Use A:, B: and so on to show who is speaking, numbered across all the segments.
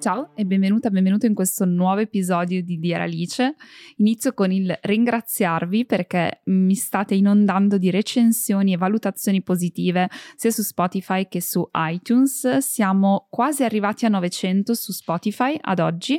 A: Ciao e benvenuta, benvenuto in questo nuovo episodio di Dear Alice. Inizio con il ringraziarvi perché mi state inondando di recensioni e valutazioni positive sia su Spotify che su iTunes. Siamo quasi arrivati a 900 su Spotify ad oggi,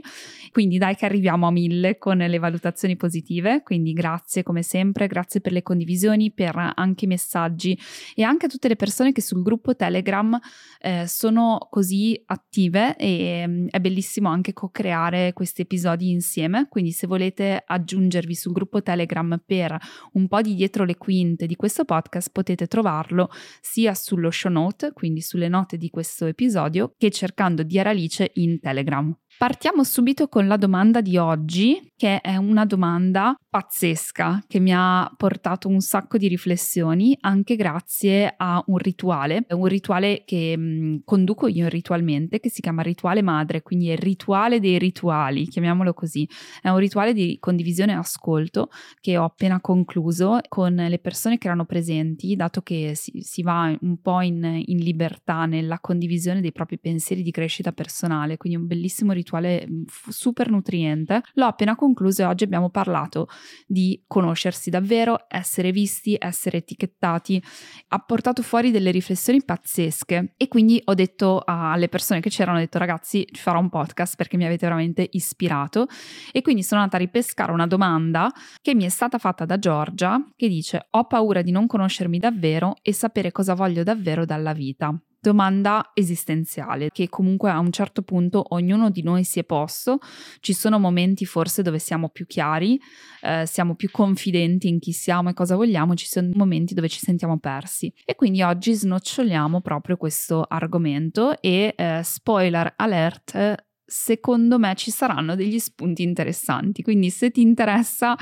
A: quindi dai che arriviamo a 1000 con le valutazioni positive. Quindi grazie come sempre, grazie per le condivisioni, per anche i messaggi e anche a tutte le persone che sul gruppo Telegram eh, sono così attive e è bellissimo anche co-creare questi episodi insieme, quindi se volete aggiungervi sul gruppo Telegram per un po' di dietro le quinte di questo podcast potete trovarlo sia sullo show note, quindi sulle note di questo episodio, che cercando di Aralice in Telegram. Partiamo subito con la domanda di oggi, che è una domanda pazzesca che mi ha portato un sacco di riflessioni, anche grazie a un rituale, un rituale che mh, mm, conduco io ritualmente, che si chiama rituale madre, quindi è il rituale dei rituali, chiamiamolo così. È un rituale di condivisione e ascolto che ho appena concluso con le persone che erano presenti, dato che si, si va un po' in, in libertà nella condivisione dei propri pensieri di crescita personale, quindi un bellissimo rituale rituale mm, super nutriente. L'ho appena concluso e oggi abbiamo parlato di conoscersi davvero, essere visti, essere etichettati. Ha portato fuori delle riflessioni pazzesche e quindi ho detto alle persone che c'erano, ho detto ragazzi farò un podcast perché mi avete veramente ispirato e quindi sono andata a ripescare una domanda che mi è stata fatta da Giorgia che dice ho paura di non conoscermi davvero e sapere cosa voglio davvero dalla vita domanda esistenziale che comunque a un certo punto ognuno di noi si è posto. Ci sono momenti forse dove siamo più chiari, eh, siamo più confidenti in chi siamo e cosa vogliamo, ci sono momenti dove ci sentiamo persi. E quindi oggi snoccioliamo proprio questo argomento e eh, spoiler alert secondo me ci saranno degli spunti interessanti. Quindi se ti interessa,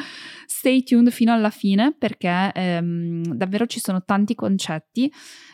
A: stay tuned fino alla fine perché ehm, davvero ci sono tanti concetti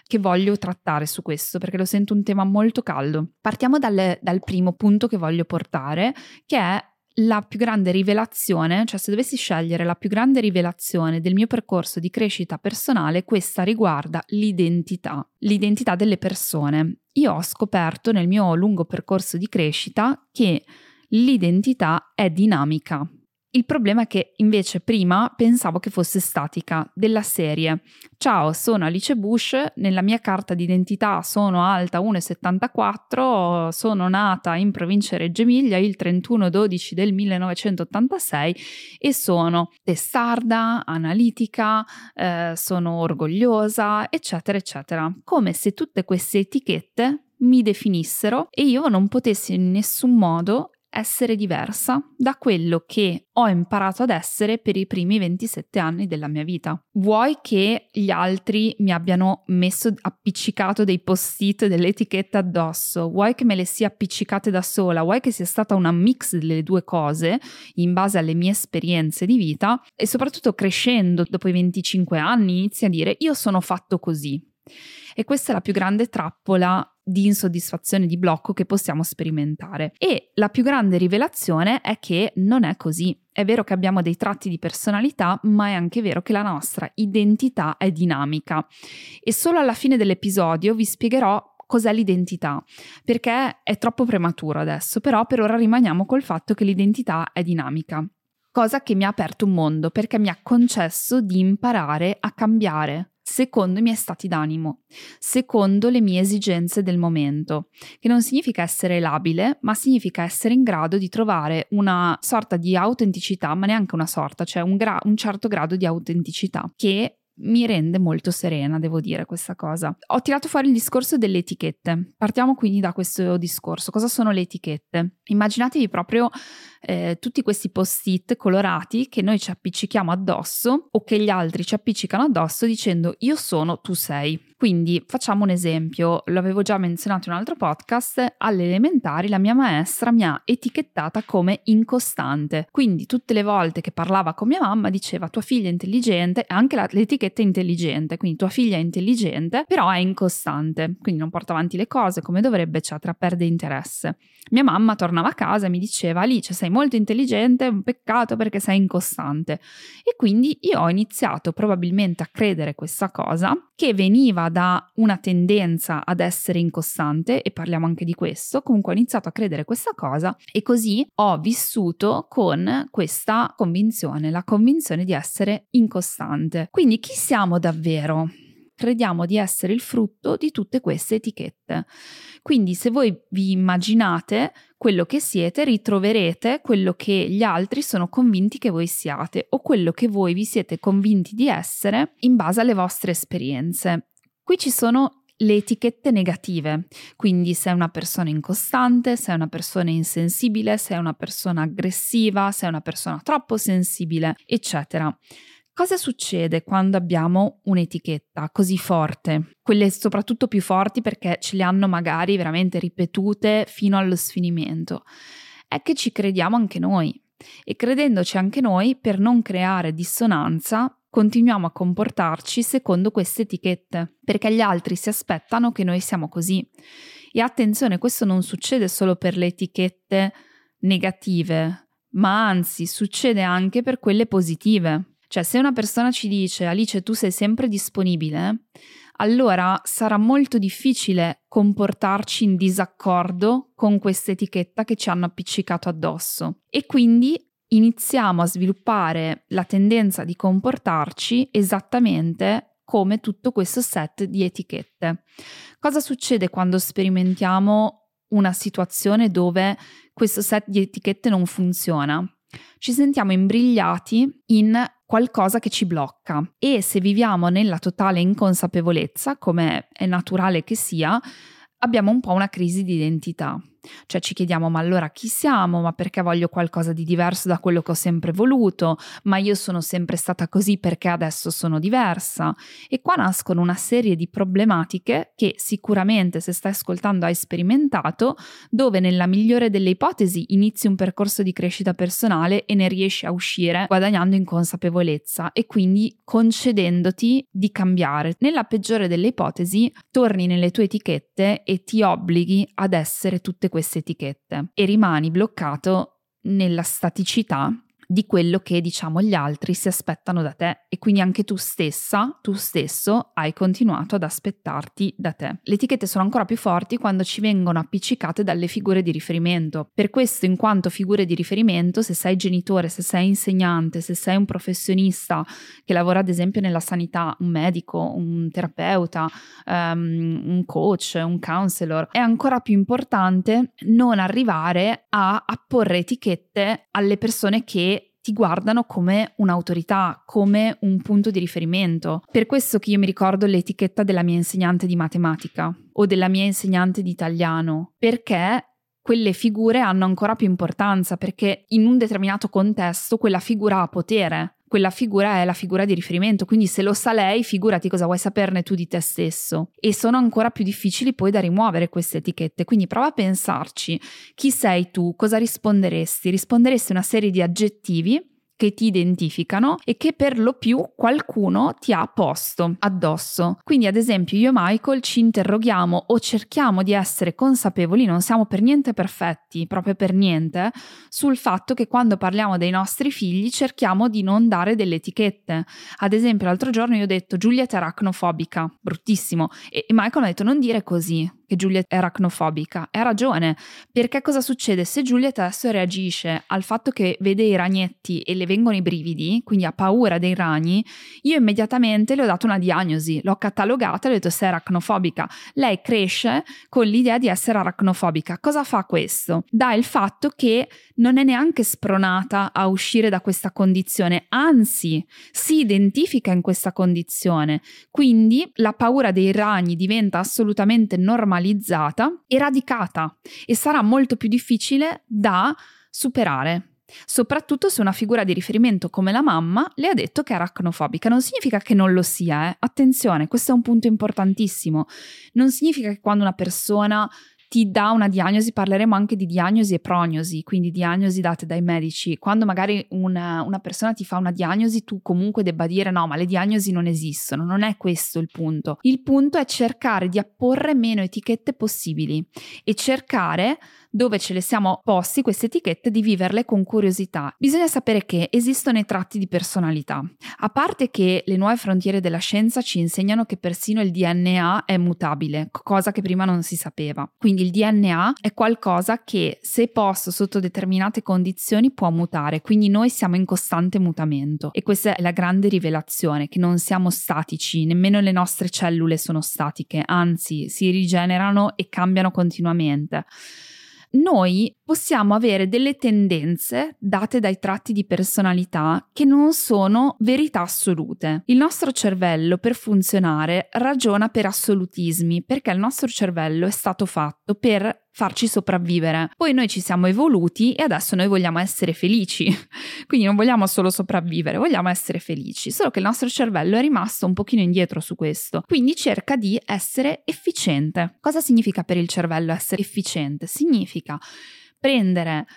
A: che voglio trattare su questo perché lo sento un tema molto caldo. Partiamo dal, dal primo punto che voglio portare, che è la più grande rivelazione, cioè se dovessi scegliere la più grande rivelazione del mio percorso di crescita personale, questa riguarda l'identità, l'identità delle persone. Io ho scoperto nel mio lungo percorso di crescita che l'identità è dinamica. Il problema è che invece prima pensavo che fosse statica, della serie. Ciao, sono Alice Bush, nella mia carta d'identità sono alta 1,74, sono nata in provincia Reggio Emilia il 31-12 del 1986 e sono testarda, analitica, eh, sono orgogliosa, eccetera, eccetera. Come se tutte queste etichette mi definissero e io non potessi in nessun modo essere diversa da quello che ho imparato ad essere per i primi 27 anni della mia vita. Vuoi che gli altri mi abbiano messo appiccicato dei post-it, delle etichette addosso, vuoi che me le sia appiccicate da sola, vuoi che sia stata una mix delle due cose in base alle mie esperienze di vita e soprattutto crescendo dopo i 25 anni inizi a dire io sono fatto così. E questa è la più grande trappola di insoddisfazione, di blocco che possiamo sperimentare. E la più grande rivelazione è che non è così. È vero che abbiamo dei tratti di personalità, ma è anche vero che la nostra identità è dinamica. E solo alla fine dell'episodio vi spiegherò cos'è l'identità, perché è troppo prematuro adesso, però per ora rimaniamo col fatto che l'identità è dinamica. Cosa che mi ha aperto un mondo perché mi ha concesso di imparare a cambiare, secondo i miei stati d'animo, secondo le mie esigenze del momento, che non significa essere labile, ma significa essere in grado di trovare una sorta di autenticità, ma neanche una sorta, cioè un, gra- un certo grado di autenticità che mi rende molto serena, devo dire questa cosa. Ho tirato fuori il discorso delle etichette. Partiamo quindi da questo discorso. Cosa sono le etichette? Immaginatevi proprio eh, tutti questi post-it colorati che noi ci appiccichiamo addosso o che gli altri ci appiccicano addosso dicendo io sono, tu sei. Quindi facciamo un esempio, l'avevo già menzionato in un altro podcast, alle elementari la mia maestra mi ha etichettata come incostante. Quindi tutte le volte che parlava con mia mamma diceva tua figlia è intelligente, anche la, l'etichetta l'etichetta intelligente, quindi tua figlia è intelligente, però è incostante, quindi non porta avanti le cose come dovrebbe, eccetera, perde interesse. Mia mamma tornava a casa e mi diceva Alice sei molto intelligente, è un peccato perché sei incostante. E quindi io ho iniziato probabilmente a credere questa cosa che veniva da una tendenza ad essere incostante e parliamo anche di questo, comunque ho iniziato a credere questa cosa e così ho vissuto con questa convinzione, la convinzione di essere incostante. Quindi chi siamo davvero? crediamo di essere il frutto di tutte queste etichette. Quindi se voi vi immaginate quello che siete, ritroverete quello che gli altri sono convinti che voi siate o quello che voi vi siete convinti di essere in base alle vostre esperienze. Qui ci sono le etichette negative, quindi sei una persona incostante, sei una persona insensibile, sei una persona aggressiva, sei una persona troppo sensibile, eccetera. Cosa succede quando abbiamo un'etichetta così forte? Quelle soprattutto più forti perché ce le hanno magari veramente ripetute fino allo sfinimento. È che ci crediamo anche noi e credendoci anche noi, per non creare dissonanza, continuiamo a comportarci secondo queste etichette, perché gli altri si aspettano che noi siamo così. E attenzione, questo non succede solo per le etichette negative, ma anzi succede anche per quelle positive. Cioè, se una persona ci dice Alice, tu sei sempre disponibile, allora sarà molto difficile comportarci in disaccordo con questa etichetta che ci hanno appiccicato addosso. E quindi iniziamo a sviluppare la tendenza di comportarci esattamente come tutto questo set di etichette. Cosa succede quando sperimentiamo una situazione dove questo set di etichette non funziona? Ci sentiamo imbrigliati in qualcosa che ci blocca e se viviamo nella totale inconsapevolezza, come è naturale che sia, abbiamo un po' una crisi di identità. Cioè ci chiediamo ma allora chi siamo, ma perché voglio qualcosa di diverso da quello che ho sempre voluto, ma io sono sempre stata così perché adesso sono diversa. E qua nascono una serie di problematiche che sicuramente se stai ascoltando hai sperimentato, dove nella migliore delle ipotesi inizi un percorso di crescita personale e ne riesci a uscire guadagnando in consapevolezza e quindi concedendoti di cambiare. Nella peggiore delle ipotesi torni nelle tue etichette e ti obblighi ad essere tutte queste etichette e rimani bloccato nella staticità di quello che diciamo gli altri si aspettano da te e quindi anche tu stessa, tu stesso hai continuato ad aspettarti da te. Le etichette sono ancora più forti quando ci vengono appiccicate dalle figure di riferimento. Per questo in quanto figure di riferimento, se sei genitore, se sei insegnante, se sei un professionista che lavora ad esempio nella sanità, un medico, un terapeuta, um, un coach, un counselor, è ancora più importante non arrivare a apporre etichette alle persone che ti guardano come un'autorità, come un punto di riferimento. Per questo che io mi ricordo l'etichetta della mia insegnante di matematica o della mia insegnante di italiano, perché quelle figure hanno ancora più importanza perché in un determinato contesto quella figura ha potere quella figura è la figura di riferimento, quindi se lo sa lei, figurati cosa vuoi saperne tu di te stesso. E sono ancora più difficili poi da rimuovere queste etichette, quindi prova a pensarci, chi sei tu, cosa risponderesti? Risponderesti una serie di aggettivi che ti identificano e che per lo più qualcuno ti ha posto addosso. Quindi ad esempio io e Michael ci interroghiamo o cerchiamo di essere consapevoli, non siamo per niente perfetti, proprio per niente, sul fatto che quando parliamo dei nostri figli cerchiamo di non dare delle etichette. Ad esempio l'altro giorno io ho detto Giulia è aracnofobica, bruttissimo, e Michael mi ha detto non dire così, che Juliet è aracnofobica. Ha ragione, perché cosa succede se Juliet adesso reagisce al fatto che vede i ragnetti e le vengono i brividi, quindi ha paura dei ragni, io immediatamente le ho dato una diagnosi, l'ho catalogata e le ho detto sei aracnofobica. Lei cresce con l'idea di essere aracnofobica. Cosa fa questo? Dà il fatto che non è neanche spronata a uscire da questa condizione, anzi si identifica in questa condizione. Quindi la paura dei ragni diventa assolutamente normale normalizzata e radicata e sarà molto più difficile da superare. Soprattutto se una figura di riferimento come la mamma le ha detto che è aracnofobica. Non significa che non lo sia, eh? attenzione, questo è un punto importantissimo. Non significa che quando una persona ti dà una diagnosi, parleremo anche di diagnosi e prognosi, quindi diagnosi date dai medici. Quando magari una, una persona ti fa una diagnosi, tu comunque debba dire no, ma le diagnosi non esistono, non è questo il punto. Il punto è cercare di apporre meno etichette possibili e cercare dove ce le siamo posti queste etichette di viverle con curiosità. Bisogna sapere che esistono i tratti di personalità. A parte che le nuove frontiere della scienza ci insegnano che persino il DNA è mutabile, cosa che prima non si sapeva. Quindi il DNA è qualcosa che se posto sotto determinate condizioni può mutare, quindi noi siamo in costante mutamento e questa è la grande rivelazione, che non siamo statici, nemmeno le nostre cellule sono statiche, anzi si rigenerano e cambiano continuamente noi possiamo avere delle tendenze date dai tratti di personalità che non sono verità assolute. Il nostro cervello per funzionare ragiona per assolutismi perché il nostro cervello è stato fatto per farci sopravvivere. Poi noi ci siamo evoluti e adesso noi vogliamo essere felici. Quindi non vogliamo solo sopravvivere, vogliamo essere felici. Solo che il nostro cervello è rimasto un pochino indietro su questo. Quindi cerca di essere efficiente. Cosa significa per il cervello essere efficiente? Significa prendere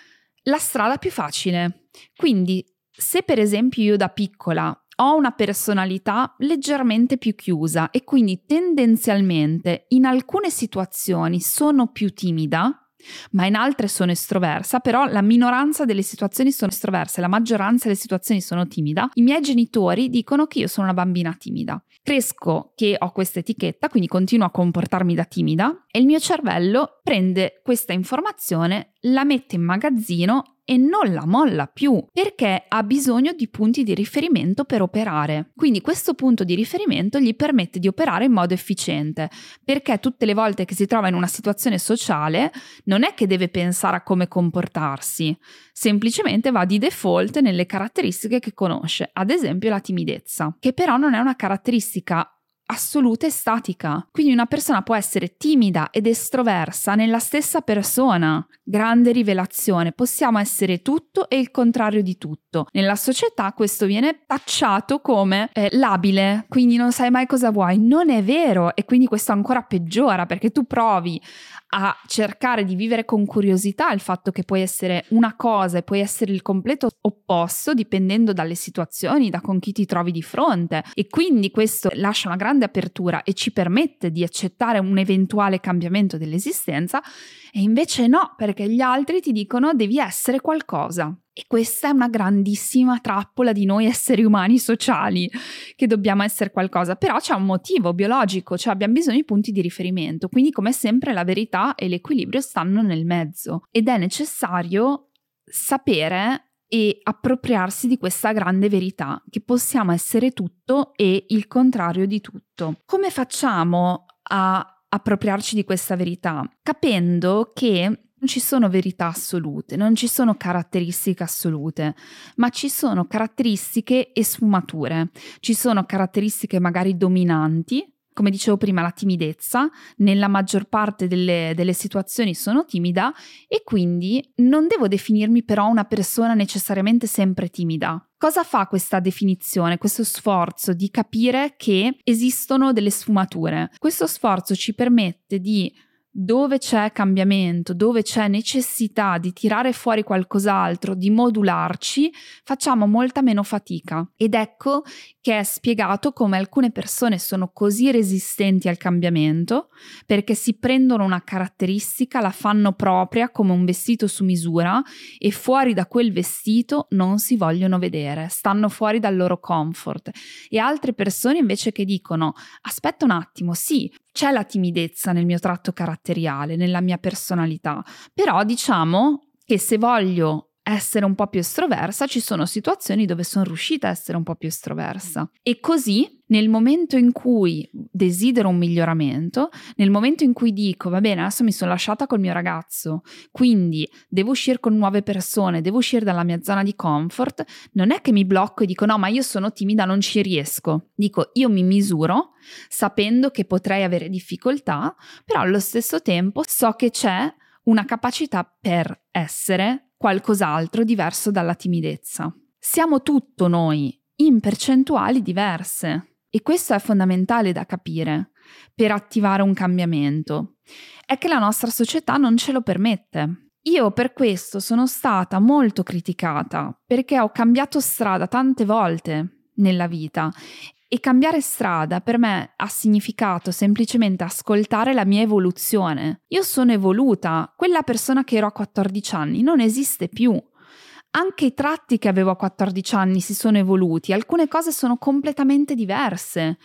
A: la strada più facile. Quindi se per esempio io da piccola ho una personalità leggermente più chiusa e quindi tendenzialmente in alcune situazioni sono più timida, ma in altre sono estroversa, però la minoranza delle situazioni sono estroverse, la maggioranza delle situazioni sono timida. I miei genitori dicono che io sono una bambina timida. Cresco che ho questa etichetta, quindi continuo a comportarmi da timida e il mio cervello prende questa informazione, la mette in magazzino e non la molla più perché ha bisogno di punti di riferimento per operare. Quindi questo punto di riferimento gli permette di operare in modo efficiente perché tutte le volte che si trova in una situazione sociale non è che deve pensare a come comportarsi, semplicemente va di default nelle caratteristiche che conosce, ad esempio la timidezza, che però non è una caratteristica assoluta e statica. Quindi una persona può essere timida ed estroversa nella stessa persona. Grande rivelazione, possiamo essere tutto e il contrario di tutto. Nella società questo viene tacciato come eh, labile, quindi non sai mai cosa vuoi. Non è vero e quindi questo ancora peggiora perché tu provi a cercare di vivere con curiosità il fatto che puoi essere una cosa e puoi essere il completo opposto dipendendo dalle situazioni, da con chi ti trovi di fronte e quindi questo lascia una grande apertura e ci permette di accettare un eventuale cambiamento dell'esistenza e invece no, perché gli altri ti dicono devi essere qualcosa. E questa è una grandissima trappola di noi esseri umani sociali, che dobbiamo essere qualcosa, però c'è un motivo biologico, cioè abbiamo bisogno di punti di riferimento, quindi come sempre la verità e l'equilibrio stanno nel mezzo ed è necessario sapere e appropriarsi di questa grande verità, che possiamo essere tutto e il contrario di tutto. Come facciamo a appropriarci di questa verità? Capendo che non ci sono verità assolute, non ci sono caratteristiche assolute, ma ci sono caratteristiche e sfumature. Ci sono caratteristiche magari dominanti, come dicevo prima, la timidezza, nella maggior parte delle, delle, situazioni sono timida e quindi non devo definirmi però una persona necessariamente sempre timida. Cosa fa questa definizione, questo sforzo di capire che esistono delle sfumature? Questo sforzo ci permette di dove c'è cambiamento, dove c'è necessità di tirare fuori qualcos'altro, di modularci, facciamo molta meno fatica. Ed ecco che è spiegato come alcune persone sono così resistenti al cambiamento perché si prendono una caratteristica, la fanno propria come un vestito su misura e fuori da quel vestito non si vogliono vedere, stanno fuori dal loro comfort. E altre persone invece che dicono aspetta un attimo, sì, c'è la timidezza nel mio tratto caratteriale, nella mia personalità, però diciamo che se voglio essere un po' più estroversa, ci sono situazioni dove sono riuscita a essere un po' più estroversa. E così, nel momento in cui desidero un miglioramento, nel momento in cui dico, va bene, adesso mi sono lasciata col mio ragazzo, quindi devo uscire con nuove persone, devo uscire dalla mia zona di comfort, non è che mi blocco e dico, no, ma io sono timida, non ci riesco. Dico, io mi misuro sapendo che potrei avere difficoltà, però allo stesso tempo so che c'è una capacità per essere qualcos'altro diverso dalla timidezza. Siamo tutto noi, in percentuali diverse. E questo è fondamentale da capire, per attivare un cambiamento. È che la nostra società non ce lo permette. Io per questo sono stata molto criticata perché ho cambiato strada tante volte nella vita e cambiare strada per me ha significato semplicemente ascoltare la mia evoluzione. Io sono evoluta, quella persona che ero a 14 anni non esiste più. Anche i tratti che avevo a 14 anni si sono evoluti, alcune cose sono completamente diverse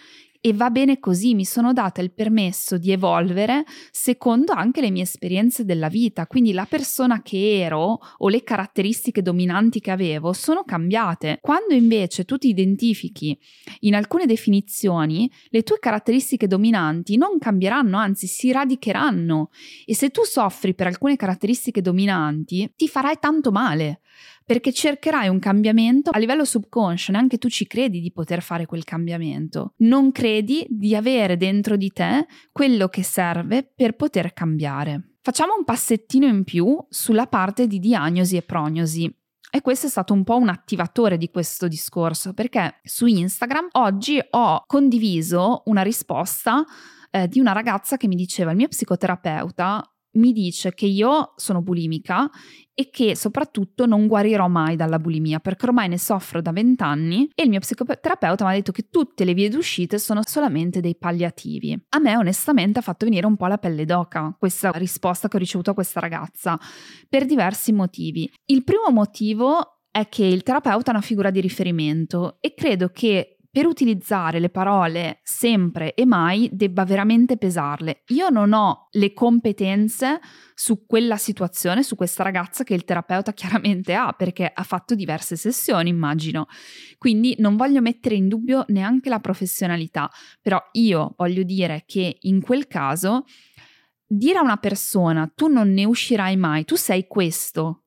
A: e va bene così, mi sono data il permesso di evolvere secondo anche le mie esperienze della vita, quindi la persona che ero o le caratteristiche dominanti che avevo sono cambiate. Quando invece tu ti identifichi in alcune definizioni, le tue caratteristiche dominanti non cambieranno, anzi si radicheranno. E se tu soffri per alcune caratteristiche dominanti, ti farai tanto male perché cercherai un cambiamento a livello subconscio, neanche tu ci credi di poter fare quel cambiamento. Non credi di avere dentro di te quello che serve per poter cambiare. Facciamo un passettino in più sulla parte di diagnosi e prognosi. E questo è stato un po' un attivatore di questo discorso, perché su Instagram oggi ho condiviso una risposta eh, di una ragazza che mi diceva il mio psicoterapeuta mi dice che io sono bulimica e che soprattutto non guarirò mai dalla bulimia perché ormai ne soffro da vent'anni e il mio psicoterapeuta mi ha detto che tutte le vie d'uscita sono solamente dei palliativi. A me onestamente ha fatto venire un po' la pelle d'oca questa risposta che ho ricevuto a questa ragazza per diversi motivi. Il primo motivo è che il terapeuta è una figura di riferimento e credo che per utilizzare le parole sempre e mai debba veramente pesarle. Io non ho le competenze su quella situazione, su questa ragazza che il terapeuta chiaramente ha, perché ha fatto diverse sessioni, immagino. Quindi non voglio mettere in dubbio neanche la professionalità, però io voglio dire che in quel caso dire a una persona tu non ne uscirai mai, tu sei questo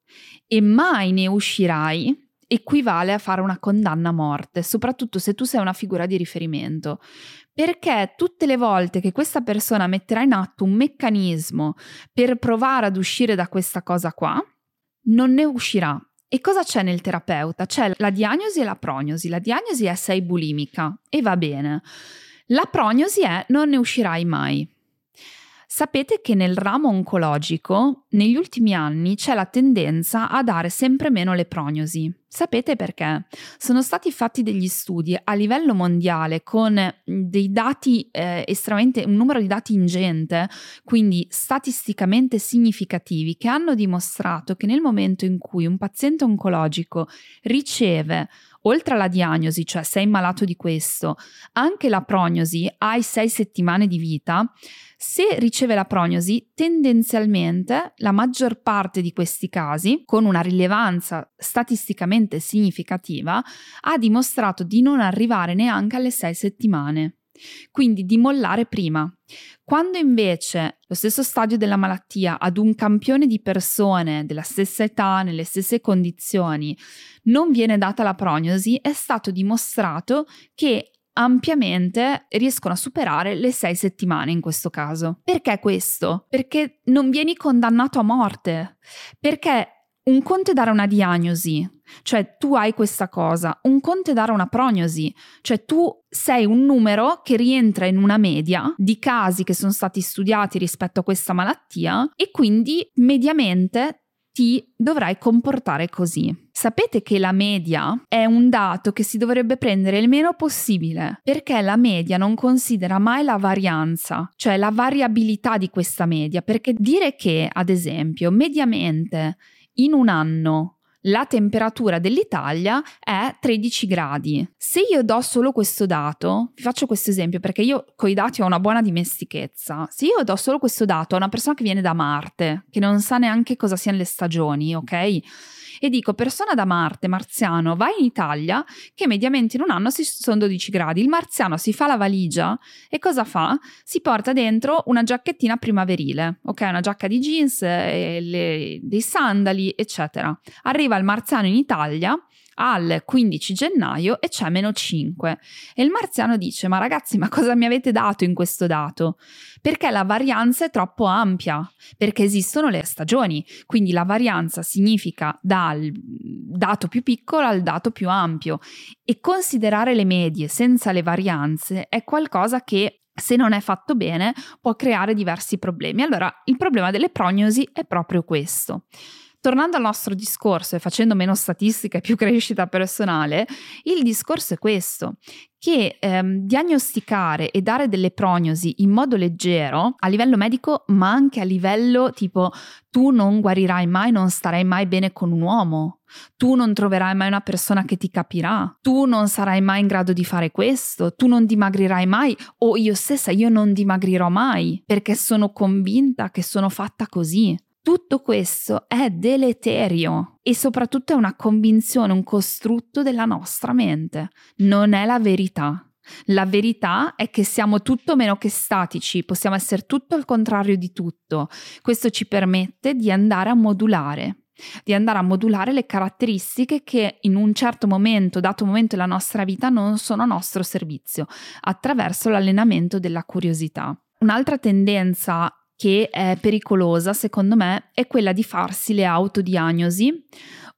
A: e mai ne uscirai, equivale a fare una condanna a morte, soprattutto se tu sei una figura di riferimento. Perché tutte le volte che questa persona metterà in atto un meccanismo per provare ad uscire da questa cosa qua, non ne uscirà. E cosa c'è nel terapeuta? C'è la diagnosi e la prognosi. La diagnosi è sei bulimica e va bene. La prognosi è non ne uscirai mai. Sapete che nel ramo oncologico negli ultimi anni c'è la tendenza a dare sempre meno le prognosi. Sapete perché? Sono stati fatti degli studi a livello mondiale con dei dati eh, estremamente, un numero di dati ingente, quindi statisticamente significativi, che hanno dimostrato che nel momento in cui un paziente oncologico riceve oltre alla diagnosi, cioè sei malato di questo, anche la prognosi, hai sei settimane di vita, se riceve la prognosi, tendenzialmente la maggior parte di questi casi, con una rilevanza statisticamente significativa, ha dimostrato di non arrivare neanche alle sei settimane quindi di mollare prima. Quando invece lo stesso stadio della malattia ad un campione di persone della stessa età, nelle stesse condizioni, non viene data la prognosi, è stato dimostrato che ampiamente riescono a superare le sei settimane in questo caso. Perché questo? Perché non vieni condannato a morte. Perché un conto è dare una diagnosi, cioè tu hai questa cosa, un conto è dare una prognosi, cioè tu sei un numero che rientra in una media di casi che sono stati studiati rispetto a questa malattia e quindi mediamente ti dovrai comportare così. Sapete che la media è un dato che si dovrebbe prendere il meno possibile, perché la media non considera mai la varianza, cioè la variabilità di questa media, perché dire che, ad esempio, mediamente in un anno la temperatura dell'Italia è 13 gradi. Se io do solo questo dato, vi faccio questo esempio perché io con i dati ho una buona dimestichezza. Se io do solo questo dato a una persona che viene da Marte, che non sa neanche cosa siano le stagioni, ok? E dico persona da Marte, marziano, vai in Italia che mediamente in un anno si sono 12 gradi, il marziano si fa la valigia e cosa fa? Si porta dentro una giacchettina primaverile, ok? Una giacca di jeans, le, dei sandali, eccetera. Arriva il marziano in Italia al 15 gennaio e c'è meno 5. E il marziano dice: Ma ragazzi, ma cosa mi avete dato in questo dato? Perché la varianza è troppo ampia, perché esistono le stagioni, quindi la varianza significa dal dato più piccolo al dato più ampio e considerare le medie senza le varianze è qualcosa che se non è fatto bene può creare diversi problemi. Allora, il problema delle prognosi è proprio questo. Tornando al nostro discorso e facendo meno statistica e più crescita personale, il discorso è questo, che ehm, diagnosticare e dare delle prognosi in modo leggero a livello medico, ma anche a livello tipo tu non guarirai mai, non starai mai bene con un uomo, tu non troverai mai una persona che ti capirà, tu non sarai mai in grado di fare questo, tu non dimagrirai mai. O io stessa io non dimagrirò mai perché sono convinta che sono fatta così. Tutto questo è deleterio e soprattutto è una convinzione, un costrutto della nostra mente. Non è la verità. La verità è che siamo tutto meno che statici, possiamo essere tutto al contrario di tutto. Questo ci permette di andare a modulare, di andare a modulare le caratteristiche che in un certo momento, dato momento della nostra vita, non sono a nostro servizio, attraverso l'allenamento della curiosità. Un'altra tendenza che è pericolosa, secondo me, è quella di farsi le autodiagnosi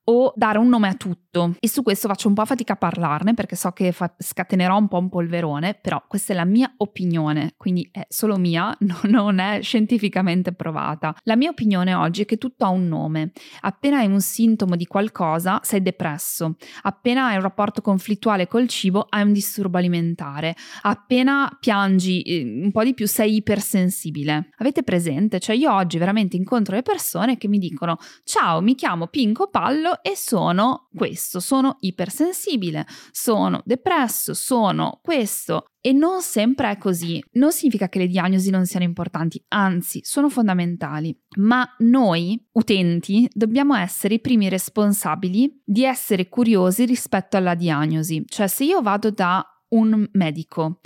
A: o dare un nome a tutto. E su questo faccio un po' fatica a parlarne perché so che fa- scatenerò un po' un polverone, però questa è la mia opinione, quindi è solo mia, no, non è scientificamente provata. La mia opinione oggi è che tutto ha un nome. Appena hai un sintomo di qualcosa, sei depresso. Appena hai un rapporto conflittuale col cibo, hai un disturbo alimentare. Appena piangi eh, un po' di più, sei ipersensibile. Avete presente? Cioè io oggi veramente incontro le persone che mi dicono "Ciao, mi chiamo Pinco Pallo e sono questo, sono ipersensibile, sono depresso, sono questo. E non sempre è così. Non significa che le diagnosi non siano importanti, anzi, sono fondamentali. Ma noi, utenti, dobbiamo essere i primi responsabili di essere curiosi rispetto alla diagnosi. Cioè, se io vado da un medico,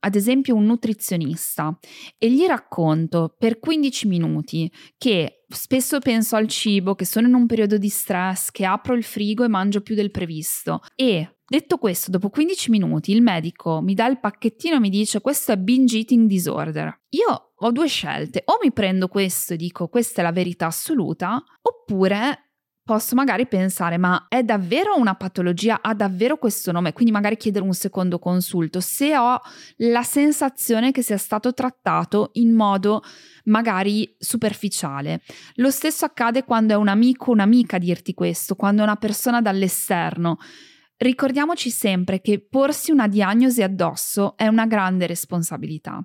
A: ad esempio un nutrizionista, e gli racconto per 15 minuti che spesso penso al cibo, che sono in un periodo di stress, che apro il frigo e mangio più del previsto e Detto questo, dopo 15 minuti il medico mi dà il pacchettino e mi dice questo è binge eating disorder. Io ho due scelte, o mi prendo questo e dico questa è la verità assoluta, oppure posso magari pensare, ma è davvero una patologia? Ha davvero questo nome? Quindi magari chiedere un secondo consulto se ho la sensazione che sia stato trattato in modo magari superficiale. Lo stesso accade quando è un amico o un'amica a dirti questo, quando è una persona dall'esterno. Ricordiamoci sempre che porsi una diagnosi addosso è una grande responsabilità.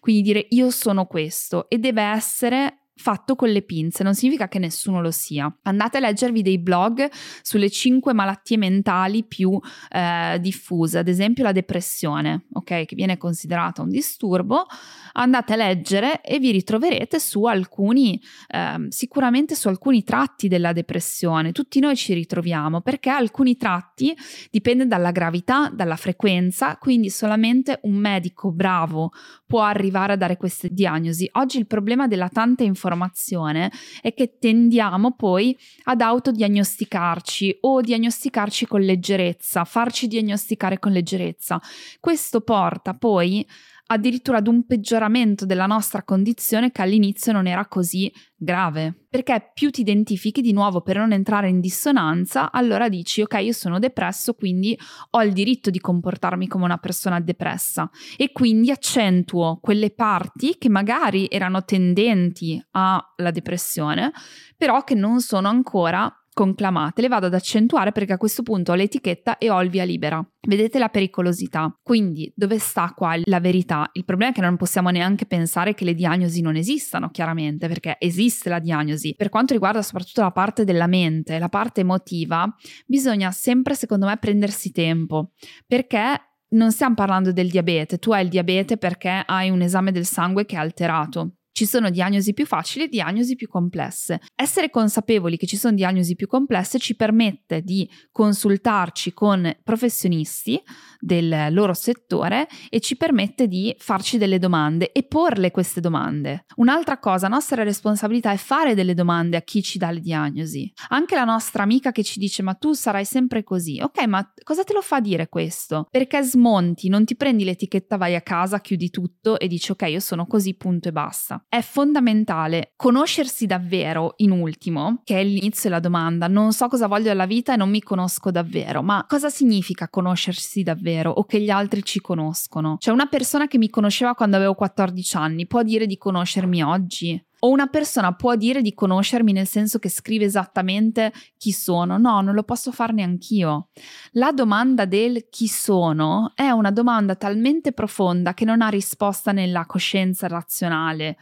A: Quindi dire io sono questo e deve essere fatto con le pinze, non significa che nessuno lo sia. Andate a leggervi dei blog sulle cinque malattie mentali più eh, diffuse, ad esempio la depressione, ok, che viene considerata un disturbo. Andate a leggere e vi ritroverete su alcuni, eh, sicuramente su alcuni tratti della depressione. Tutti noi ci ritroviamo perché alcuni tratti dipende dalla gravità, dalla frequenza, quindi solamente un medico bravo può arrivare a dare queste diagnosi. Oggi il problema della tanta informazione informazione è che tendiamo poi ad autodiagnosticarci o diagnosticarci con leggerezza, farci diagnosticare con leggerezza. Questo porta poi addirittura ad un peggioramento della nostra condizione che all'inizio non era così grave. Perché più ti identifichi di nuovo per non entrare in dissonanza, allora dici ok, io sono depresso, quindi ho il diritto di comportarmi come una persona depressa e quindi accentuo quelle parti che magari erano tendenti alla depressione, però che non sono ancora conclamate, le vado ad accentuare perché a questo punto ho l'etichetta e ho il via libera. Vedete la pericolosità. Quindi dove sta qua la verità? Il problema è che non possiamo neanche pensare che le diagnosi non esistano, chiaramente, perché esiste la diagnosi. Per quanto riguarda soprattutto la parte della mente, la parte emotiva, bisogna sempre, secondo me, prendersi tempo, perché non stiamo parlando del diabete, tu hai il diabete perché hai un esame del sangue che è alterato. Ci sono diagnosi più facili e diagnosi più complesse. Essere consapevoli che ci sono diagnosi più complesse ci permette di consultarci con professionisti del loro settore e ci permette di farci delle domande e porle queste domande. Un'altra cosa, nostra responsabilità è fare delle domande a chi ci dà le diagnosi. Anche la nostra amica che ci dice ma tu sarai sempre così. Ok, ma cosa te lo fa dire questo? Perché smonti, non ti prendi l'etichetta, vai a casa, chiudi tutto e dici ok, io sono così, punto e basta. È fondamentale conoscersi davvero, in ultimo, che è l'inizio della domanda. Non so cosa voglio dalla vita e non mi conosco davvero, ma cosa significa conoscersi davvero o che gli altri ci conoscono? Cioè una persona che mi conosceva quando avevo 14 anni può dire di conoscermi oggi? O una persona può dire di conoscermi nel senso che scrive esattamente chi sono? No, non lo posso fare neanch'io. La domanda del chi sono è una domanda talmente profonda che non ha risposta nella coscienza razionale,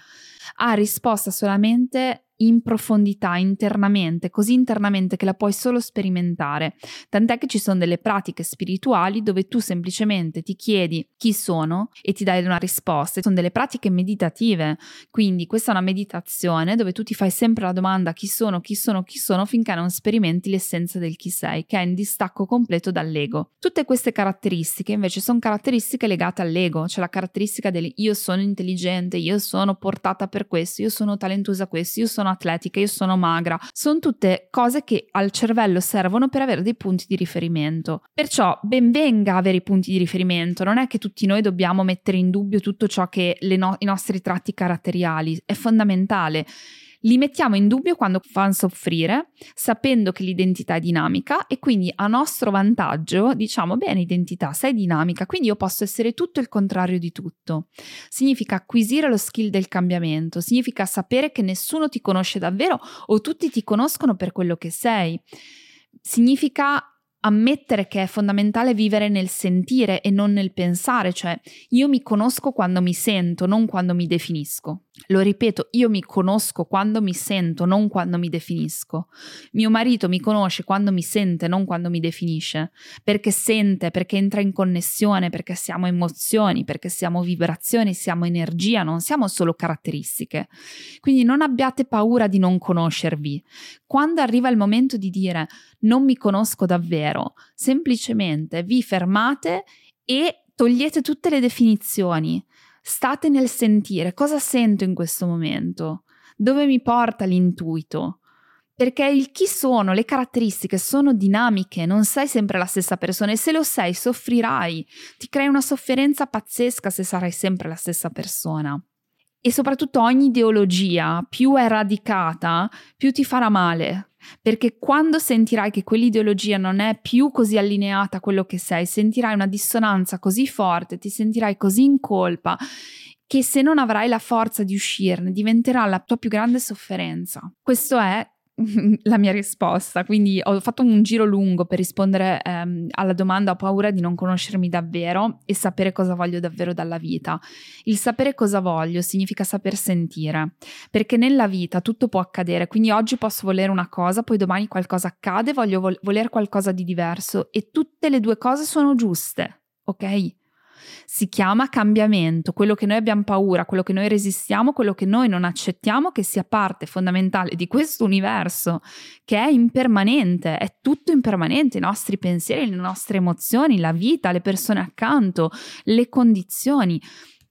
A: ha risposta solamente in profondità, internamente, così internamente che la puoi solo sperimentare. Tant'è che ci sono delle pratiche spirituali dove tu semplicemente ti chiedi chi sono e ti dai una risposta. Sono delle pratiche meditative, quindi questa è una meditazione dove tu ti fai sempre la domanda chi sono, chi sono, chi sono finché non sperimenti l'essenza del chi sei, che è in distacco completo dall'ego. Tutte queste caratteristiche invece sono caratteristiche legate all'ego, cioè la caratteristica del io sono intelligente, io sono portata per questo, io sono talentuosa questo, io sono atletica, io sono magra. Sono tutte cose che al cervello servono per avere dei punti di riferimento. Perciò ben venga avere i punti di riferimento, non è che tutti noi dobbiamo mettere in dubbio tutto ciò che no- i nostri tratti caratteriali, è fondamentale li mettiamo in dubbio quando fanno soffrire, sapendo che l'identità è dinamica e quindi a nostro vantaggio diciamo bene identità, sei dinamica, quindi io posso essere tutto il contrario di tutto. Significa acquisire lo skill del cambiamento, significa sapere che nessuno ti conosce davvero o tutti ti conoscono per quello che sei. Significa ammettere che è fondamentale vivere nel sentire e non nel pensare, cioè io mi conosco quando mi sento, non quando mi definisco. Lo ripeto, io mi conosco quando mi sento, non quando mi definisco. Mio marito mi conosce quando mi sente, non quando mi definisce, perché sente, perché entra in connessione, perché siamo emozioni, perché siamo vibrazioni, siamo energia, non siamo solo caratteristiche. Quindi non abbiate paura di non conoscervi. Quando arriva il momento di dire non mi conosco davvero, semplicemente vi fermate e togliete tutte le definizioni State nel sentire cosa sento in questo momento, dove mi porta l'intuito. Perché il chi sono, le caratteristiche sono dinamiche, non sei sempre la stessa persona e se lo sei soffrirai, ti crei una sofferenza pazzesca se sarai sempre la stessa persona. E soprattutto ogni ideologia più è radicata, più ti farà male, perché quando sentirai che quell'ideologia non è più così allineata a quello che sei, sentirai una dissonanza così forte, ti sentirai così in colpa che se non avrai la forza di uscirne diventerà la tua più grande sofferenza. Questo è la mia risposta, quindi ho fatto un giro lungo per rispondere ehm, alla domanda ho paura di non conoscermi davvero e sapere cosa voglio davvero dalla vita. Il sapere cosa voglio significa saper sentire, perché nella vita tutto può accadere, quindi oggi posso volere una cosa, poi domani qualcosa accade, voglio vol- voler qualcosa di diverso e tutte le due cose sono giuste, ok? Si chiama cambiamento, quello che noi abbiamo paura, quello che noi resistiamo, quello che noi non accettiamo che sia parte fondamentale di questo universo che è impermanente, è tutto impermanente, i nostri pensieri, le nostre emozioni, la vita, le persone accanto, le condizioni.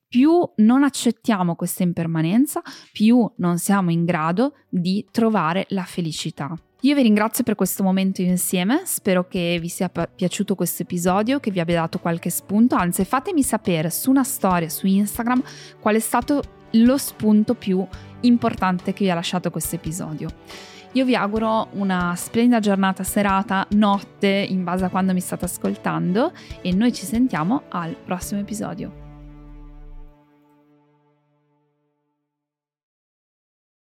A: Più non accettiamo questa impermanenza, più non siamo in grado di trovare la felicità. Io vi ringrazio per questo momento insieme, spero che vi sia piaciuto questo episodio, che vi abbia dato qualche spunto, anzi fatemi sapere su una storia su Instagram qual è stato lo spunto più importante che vi ha lasciato questo episodio. Io vi auguro una splendida giornata, serata, notte, in base a quando mi state ascoltando e noi ci sentiamo al prossimo episodio.